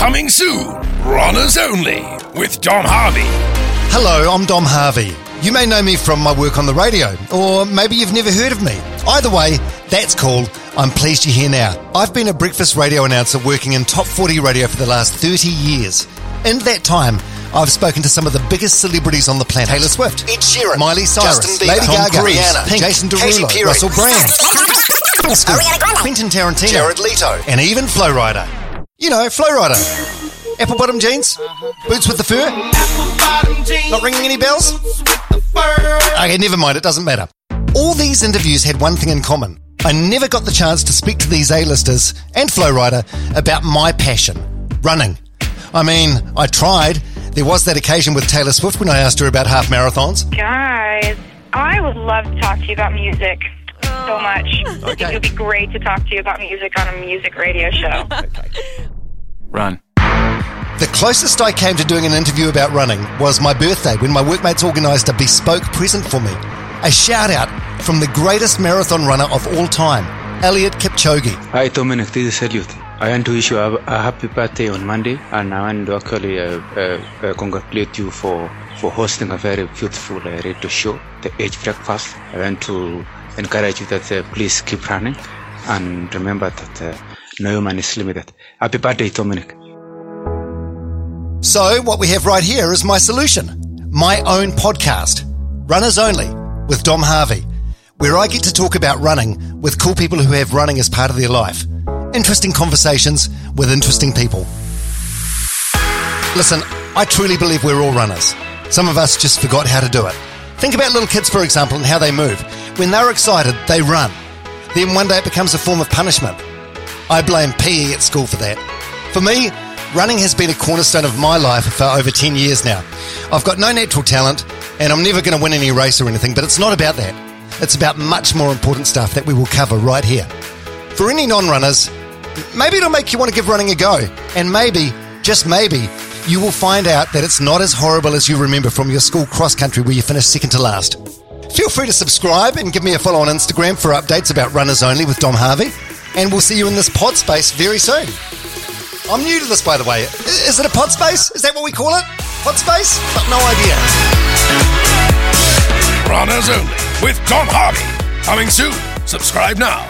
Coming soon, Runners Only with Dom Harvey. Hello, I'm Dom Harvey. You may know me from my work on the radio, or maybe you've never heard of me. Either way, that's cool. I'm pleased you're here now. I've been a breakfast radio announcer working in top 40 radio for the last 30 years. In that time, I've spoken to some of the biggest celebrities on the planet. Taylor Swift, Ed Sheeran, Miley Cyrus, Justin Bieber, Lady Tom Gaga, Cruise, Rihanna, Pink, Jason Katy Derulo, Russell Brand, Ariana Grande, Quentin Tarantino, Jared Leto. and even Flo Rida. You know, Flo Rida. Apple bottom jeans, boots with the fur. Not ringing any bells? Okay, never mind, it doesn't matter. All these interviews had one thing in common. I never got the chance to speak to these A-listers and Flo Rida about my passion, running. I mean, I tried. There was that occasion with Taylor Swift when I asked her about half marathons. Guys, I would love to talk to you about music so much. I think Okay. it would be great to talk to you about music on a music radio show. Run. The closest I came to doing an interview about running was my birthday when my workmates organised a bespoke present for me. A shout out from the greatest marathon runner of all time, Eliud Kipchoge. Hi Dominic, this is Eliud. I want to wish you a, a happy birthday on Monday, and I want to actually uh, uh, uh, congratulate you for, for hosting a very beautiful uh, radio show, The Edge Breakfast. I want to encourage you that uh, please keep running, and remember that uh, no man is limited. Happy birthday, Dominic. So, what we have right here is my solution my own podcast, Runners Only, with Dom Harvey, where I get to talk about running with cool people who have running as part of their life. Interesting conversations with interesting people. Listen, I truly believe we're all runners. Some of us just forgot how to do it. Think about little kids, for example, and how they move. When they're excited, they run. Then one day it becomes a form of punishment. I blame PE at school for that. For me, running has been a cornerstone of my life for over 10 years now. I've got no natural talent, and I'm never going to win any race or anything, but it's not about that. It's about much more important stuff that we will cover right here. For any non runners, maybe it'll make you want to give running a go. And maybe, just maybe, you will find out that it's not as horrible as you remember from your school cross country where you finished second to last. Feel free to subscribe and give me a follow on Instagram for updates about Runners Only with Dom Harvey. And we'll see you in this pod space very soon. I'm new to this, by the way. Is it a pod space? Is that what we call it? Pod space? No idea. Runners Only with Dom Harvey. Coming soon. Subscribe now.